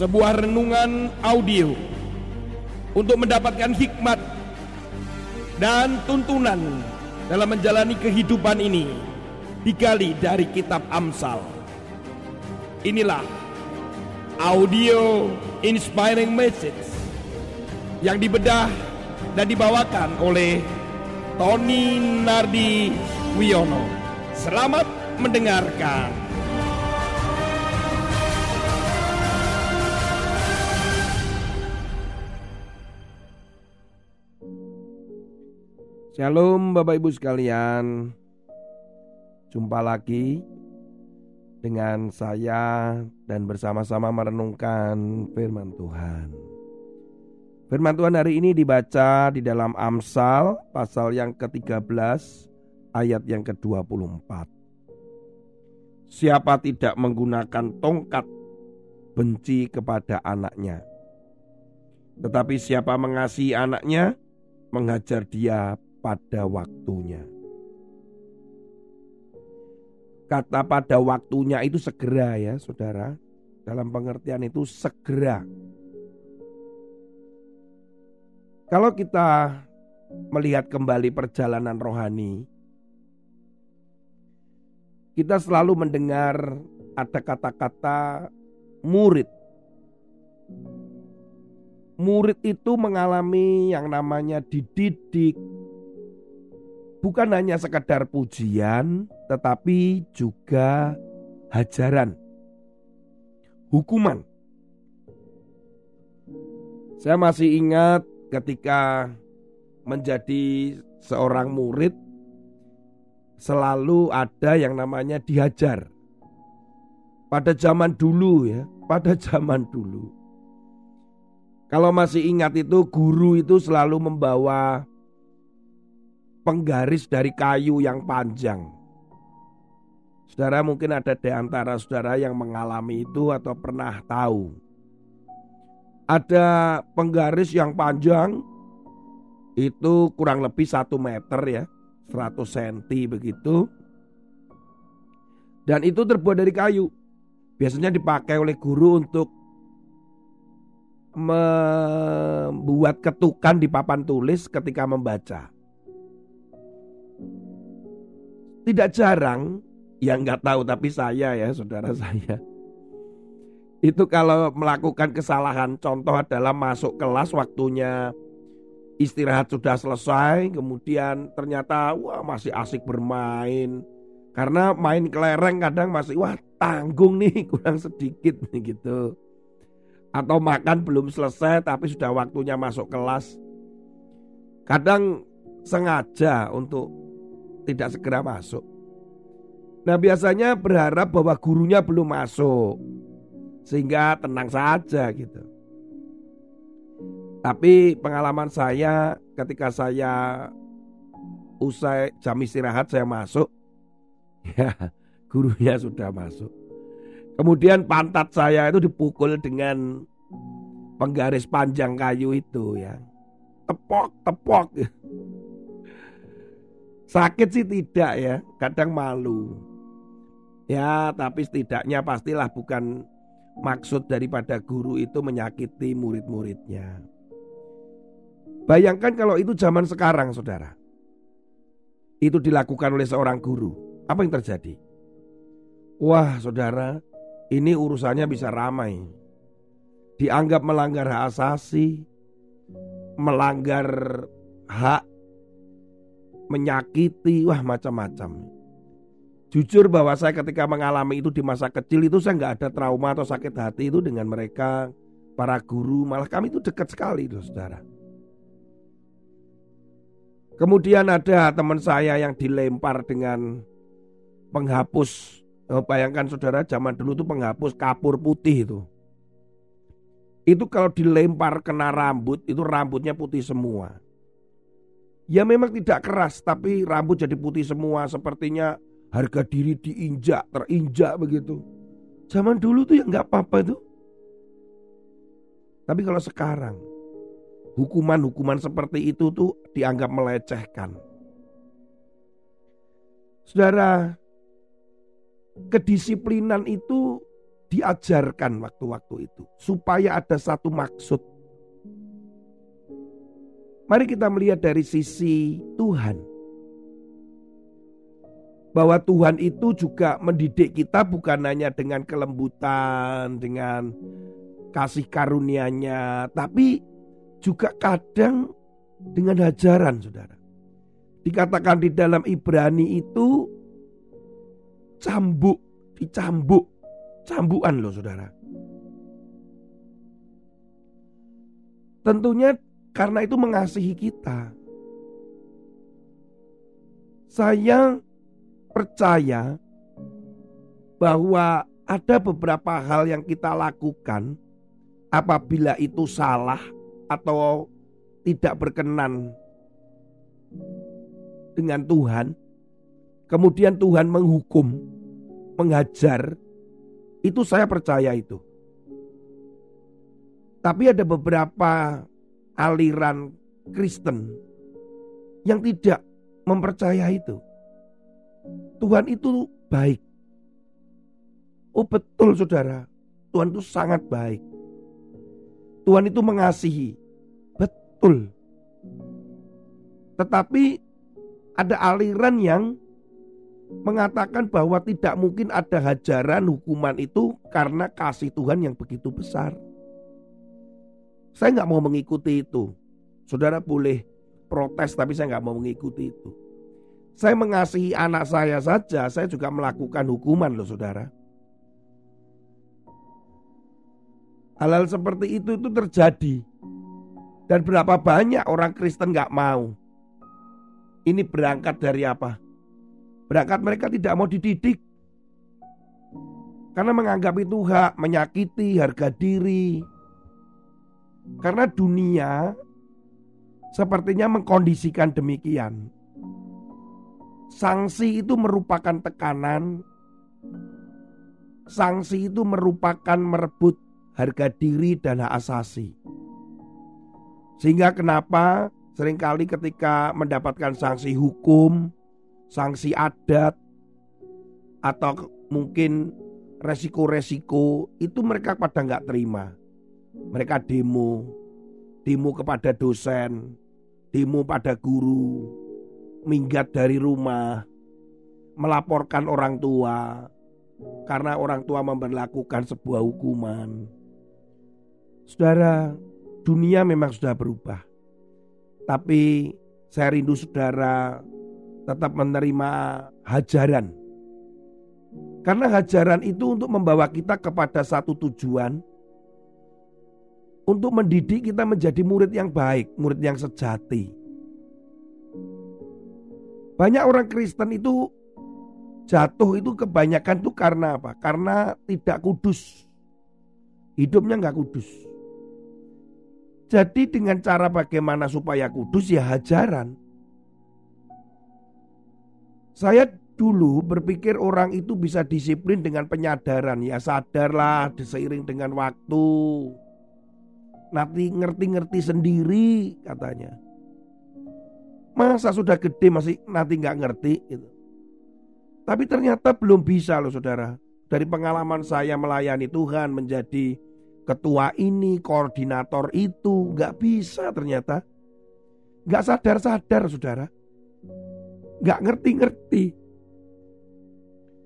sebuah renungan audio untuk mendapatkan hikmat dan tuntunan dalam menjalani kehidupan ini digali dari kitab Amsal. Inilah audio inspiring message yang dibedah dan dibawakan oleh Tony Nardi Wiono. Selamat mendengarkan. Shalom Bapak Ibu sekalian. Jumpa lagi dengan saya dan bersama-sama merenungkan firman Tuhan. Firman Tuhan hari ini dibaca di dalam Amsal pasal yang ke-13 ayat yang ke-24 Siapa tidak menggunakan tongkat benci kepada anaknya Tetapi siapa mengasihi anaknya mengajar dia pada waktunya. Kata pada waktunya itu segera ya saudara. Dalam pengertian itu segera. Kalau kita melihat kembali perjalanan rohani, kita selalu mendengar ada kata-kata murid. Murid itu mengalami yang namanya dididik, bukan hanya sekadar pujian, tetapi juga hajaran, hukuman. Saya masih ingat ketika menjadi seorang murid, selalu ada yang namanya dihajar. Pada zaman dulu ya, pada zaman dulu. Kalau masih ingat itu guru itu selalu membawa penggaris dari kayu yang panjang. Saudara mungkin ada di antara saudara yang mengalami itu atau pernah tahu. Ada penggaris yang panjang itu kurang lebih satu meter ya, 100 cm begitu. Dan itu terbuat dari kayu. Biasanya dipakai oleh guru untuk membuat ketukan di papan tulis ketika membaca. Tidak jarang, yang nggak tahu tapi saya ya saudara saya. Itu kalau melakukan kesalahan, contoh adalah masuk kelas waktunya istirahat sudah selesai, kemudian ternyata wah masih asik bermain. Karena main kelereng kadang masih wah tanggung nih kurang sedikit nih gitu. Atau makan belum selesai tapi sudah waktunya masuk kelas. Kadang sengaja untuk tidak segera masuk. Nah biasanya berharap bahwa gurunya belum masuk Sehingga tenang saja gitu. Tapi pengalaman saya ketika saya usai jam istirahat saya masuk Ya gurunya sudah masuk. Kemudian pantat saya itu dipukul dengan penggaris panjang kayu itu ya. Tepok, tepok Sakit sih tidak ya, kadang malu. Ya, tapi setidaknya pastilah bukan maksud daripada guru itu menyakiti murid-muridnya. Bayangkan kalau itu zaman sekarang, saudara. Itu dilakukan oleh seorang guru. Apa yang terjadi? Wah, saudara, ini urusannya bisa ramai. Dianggap melanggar hak asasi, melanggar hak menyakiti, wah macam-macam. Jujur bahwa saya ketika mengalami itu di masa kecil itu saya nggak ada trauma atau sakit hati itu dengan mereka para guru malah kami itu dekat sekali itu saudara. Kemudian ada teman saya yang dilempar dengan penghapus. Oh, bayangkan saudara zaman dulu tuh penghapus kapur putih itu. Itu kalau dilempar kena rambut itu rambutnya putih semua. Ya memang tidak keras tapi rambut jadi putih semua sepertinya harga diri diinjak, terinjak begitu. Zaman dulu tuh ya nggak apa-apa itu. Tapi kalau sekarang hukuman-hukuman seperti itu tuh dianggap melecehkan. Saudara, kedisiplinan itu diajarkan waktu-waktu itu supaya ada satu maksud. Mari kita melihat dari sisi Tuhan. Bahwa Tuhan itu juga mendidik kita bukan hanya dengan kelembutan, dengan kasih karunia-Nya, tapi juga kadang dengan hajaran, Saudara. Dikatakan di dalam Ibrani itu cambuk, dicambuk, cambukan loh Saudara. Tentunya karena itu mengasihi kita. Saya percaya bahwa ada beberapa hal yang kita lakukan apabila itu salah atau tidak berkenan dengan Tuhan, kemudian Tuhan menghukum, mengajar, itu saya percaya itu. Tapi ada beberapa aliran Kristen yang tidak mempercaya itu. Tuhan itu baik. Oh betul saudara, Tuhan itu sangat baik. Tuhan itu mengasihi. Betul. Tetapi ada aliran yang mengatakan bahwa tidak mungkin ada hajaran hukuman itu karena kasih Tuhan yang begitu besar. Saya nggak mau mengikuti itu. Saudara boleh protes tapi saya nggak mau mengikuti itu. Saya mengasihi anak saya saja, saya juga melakukan hukuman loh saudara. Hal-hal seperti itu itu terjadi. Dan berapa banyak orang Kristen gak mau. Ini berangkat dari apa? Berangkat mereka tidak mau dididik. Karena menganggap itu hak, menyakiti harga diri. Karena dunia sepertinya mengkondisikan demikian. Sanksi itu merupakan tekanan. Sanksi itu merupakan merebut harga diri dan hak asasi. Sehingga kenapa sering kali ketika mendapatkan sanksi hukum, sanksi adat, atau mungkin resiko-resiko itu mereka pada nggak terima. Mereka demo, demo kepada dosen, demo pada guru, minggat dari rumah, melaporkan orang tua karena orang tua memperlakukan sebuah hukuman. Saudara, dunia memang sudah berubah. Tapi saya rindu saudara tetap menerima hajaran. Karena hajaran itu untuk membawa kita kepada satu tujuan. Untuk mendidik kita menjadi murid yang baik, murid yang sejati. Banyak orang Kristen itu jatuh itu kebanyakan itu karena apa? Karena tidak kudus. Hidupnya nggak kudus. Jadi dengan cara bagaimana supaya kudus ya hajaran. Saya dulu berpikir orang itu bisa disiplin dengan penyadaran. Ya sadarlah seiring dengan waktu. Nanti ngerti-ngerti sendiri katanya. Masa sudah gede masih nanti nggak ngerti gitu. Tapi ternyata belum bisa loh saudara. Dari pengalaman saya melayani Tuhan menjadi ketua ini, koordinator itu, nggak bisa ternyata. Nggak sadar-sadar saudara. Nggak ngerti-ngerti.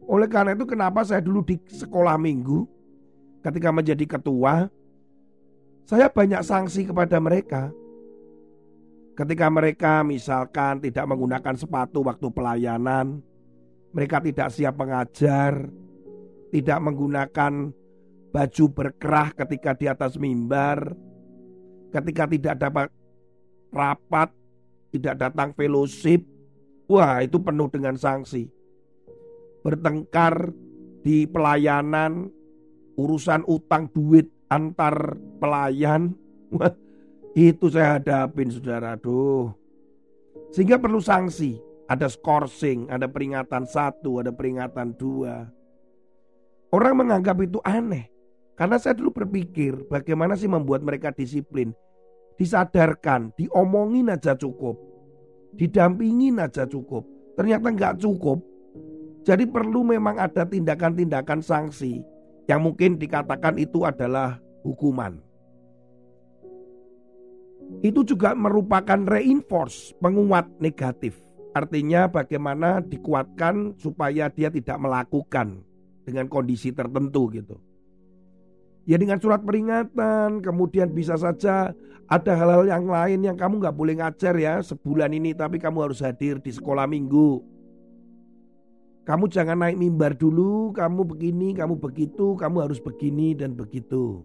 Oleh karena itu kenapa saya dulu di sekolah minggu ketika menjadi ketua, saya banyak sanksi kepada mereka. Ketika mereka misalkan tidak menggunakan sepatu waktu pelayanan, mereka tidak siap mengajar, tidak menggunakan baju berkerah ketika di atas mimbar, ketika tidak dapat rapat, tidak datang fellowship, wah itu penuh dengan sanksi. Bertengkar di pelayanan, urusan utang duit antar pelayan, itu saya hadapin saudara, aduh. Sehingga perlu sanksi, ada skorsing, ada peringatan satu, ada peringatan dua. Orang menganggap itu aneh. Karena saya dulu berpikir bagaimana sih membuat mereka disiplin. Disadarkan, diomongin aja cukup. Didampingin aja cukup. Ternyata nggak cukup. Jadi perlu memang ada tindakan-tindakan sanksi Yang mungkin dikatakan itu adalah hukuman. Itu juga merupakan reinforce, penguat negatif. Artinya bagaimana dikuatkan supaya dia tidak melakukan dengan kondisi tertentu gitu. Ya dengan surat peringatan, kemudian bisa saja ada hal-hal yang lain yang kamu nggak boleh ngajar ya sebulan ini, tapi kamu harus hadir di sekolah minggu. Kamu jangan naik mimbar dulu, kamu begini, kamu begitu, kamu harus begini dan begitu.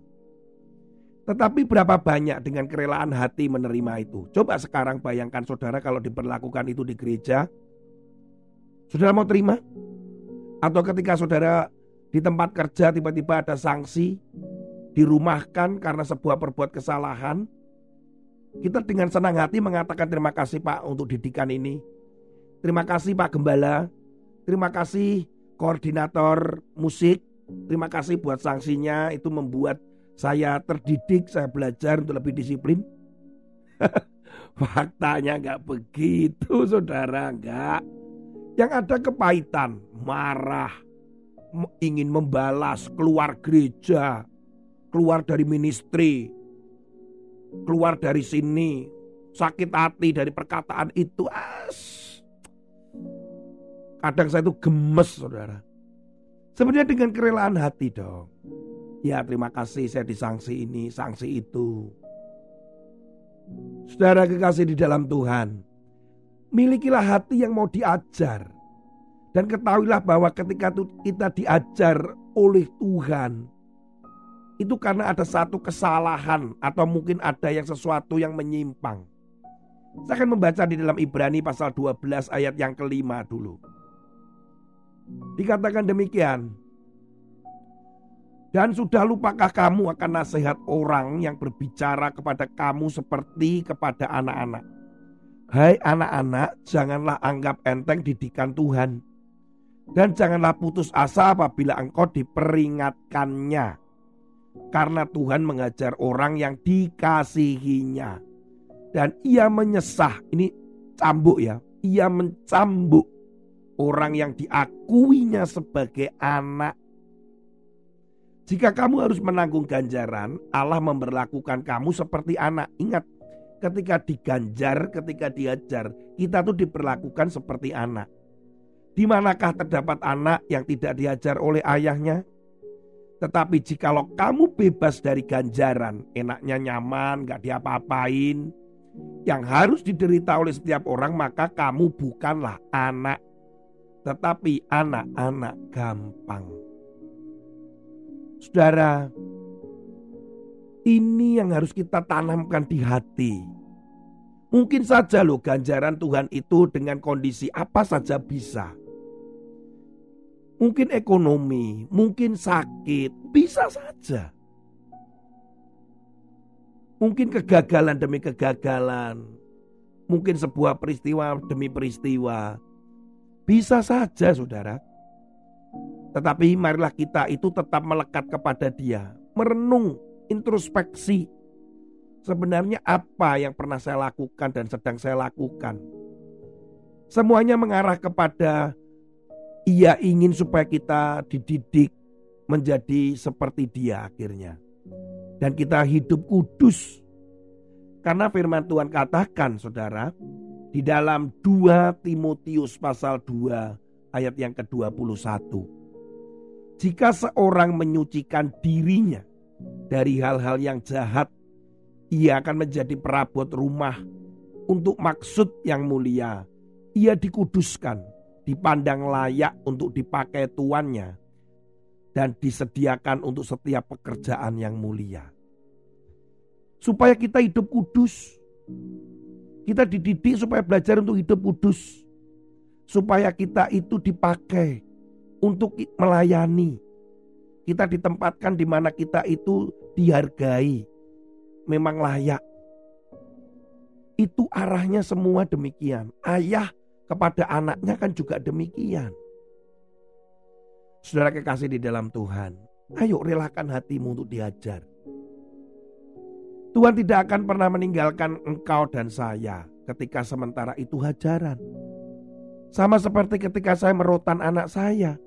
Tetapi berapa banyak dengan kerelaan hati menerima itu? Coba sekarang bayangkan saudara kalau diperlakukan itu di gereja. Saudara mau terima? Atau ketika saudara di tempat kerja tiba-tiba ada sanksi, dirumahkan karena sebuah perbuat kesalahan, kita dengan senang hati mengatakan terima kasih Pak untuk didikan ini. Terima kasih Pak Gembala. Terima kasih koordinator musik. Terima kasih buat sanksinya itu membuat saya terdidik, saya belajar untuk lebih disiplin. Faktanya nggak begitu saudara, nggak. Yang ada kepahitan, marah, ingin membalas, keluar gereja, keluar dari ministry, keluar dari sini, sakit hati dari perkataan itu. As. Kadang saya itu gemes, saudara. Sebenarnya dengan kerelaan hati dong. Ya terima kasih saya disangsi ini, sanksi itu. Saudara kekasih di dalam Tuhan. Milikilah hati yang mau diajar. Dan ketahuilah bahwa ketika kita diajar oleh Tuhan, itu karena ada satu kesalahan atau mungkin ada yang sesuatu yang menyimpang. Saya akan membaca di dalam Ibrani pasal 12 ayat yang kelima dulu. Dikatakan demikian. Dan sudah lupakah kamu akan nasihat orang yang berbicara kepada kamu seperti kepada anak-anak? Hai anak-anak, janganlah anggap enteng didikan Tuhan. Dan janganlah putus asa apabila engkau diperingatkannya. Karena Tuhan mengajar orang yang dikasihinya. Dan ia menyesah. Ini cambuk ya. Ia mencambuk orang yang diakuinya sebagai anak. Jika kamu harus menanggung ganjaran, Allah memperlakukan kamu seperti anak. Ingat, ketika diganjar, ketika diajar, kita tuh diperlakukan seperti anak. Di manakah terdapat anak yang tidak diajar oleh ayahnya? Tetapi jikalau kamu bebas dari ganjaran, enaknya nyaman, gak diapa-apain, yang harus diderita oleh setiap orang, maka kamu bukanlah anak, tetapi anak-anak gampang. Saudara, ini yang harus kita tanamkan di hati. Mungkin saja loh ganjaran Tuhan itu dengan kondisi apa saja bisa. Mungkin ekonomi, mungkin sakit, bisa saja. Mungkin kegagalan demi kegagalan, mungkin sebuah peristiwa demi peristiwa. Bisa saja saudara. Tetapi marilah kita itu tetap melekat kepada dia. Merenung, introspeksi. Sebenarnya apa yang pernah saya lakukan dan sedang saya lakukan. Semuanya mengarah kepada ia ingin supaya kita dididik menjadi seperti dia akhirnya. Dan kita hidup kudus. Karena firman Tuhan katakan saudara. Di dalam 2 Timotius pasal 2 ayat yang ke-21. Jika seorang menyucikan dirinya dari hal-hal yang jahat. Ia akan menjadi perabot rumah untuk maksud yang mulia. Ia dikuduskan dipandang layak untuk dipakai tuannya dan disediakan untuk setiap pekerjaan yang mulia. Supaya kita hidup kudus. Kita dididik supaya belajar untuk hidup kudus. Supaya kita itu dipakai untuk melayani. Kita ditempatkan di mana kita itu dihargai. Memang layak. Itu arahnya semua demikian. Ayah kepada anaknya kan juga demikian. Saudara kekasih di dalam Tuhan, ayo relakan hatimu untuk diajar. Tuhan tidak akan pernah meninggalkan engkau dan saya ketika sementara itu hajaran. Sama seperti ketika saya merotan anak saya.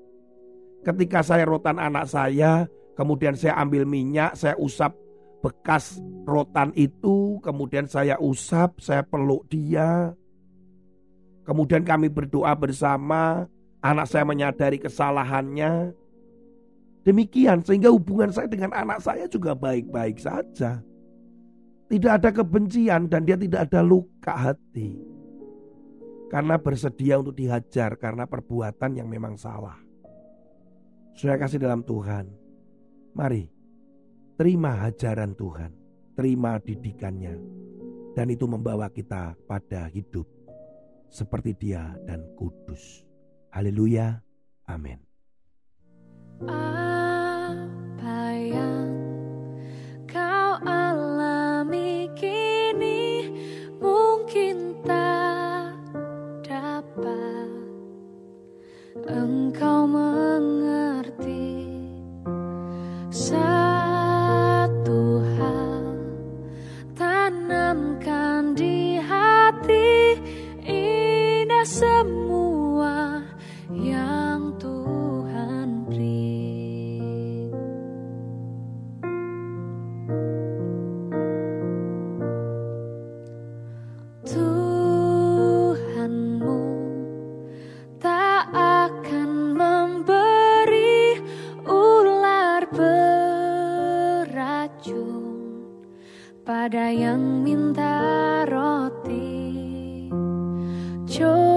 Ketika saya rotan anak saya, Kemudian saya ambil minyak, saya usap bekas rotan itu, kemudian saya usap, saya peluk dia. Kemudian kami berdoa bersama, anak saya menyadari kesalahannya. Demikian sehingga hubungan saya dengan anak saya juga baik-baik saja. Tidak ada kebencian dan dia tidak ada luka hati. Karena bersedia untuk dihajar karena perbuatan yang memang salah. Saya kasih dalam Tuhan. Mari terima hajaran Tuhan, terima didikannya. Dan itu membawa kita pada hidup seperti dia dan kudus. Haleluya. Amin. Apa yang kau alami engkau mau? Pada yang minta roti. Cobaan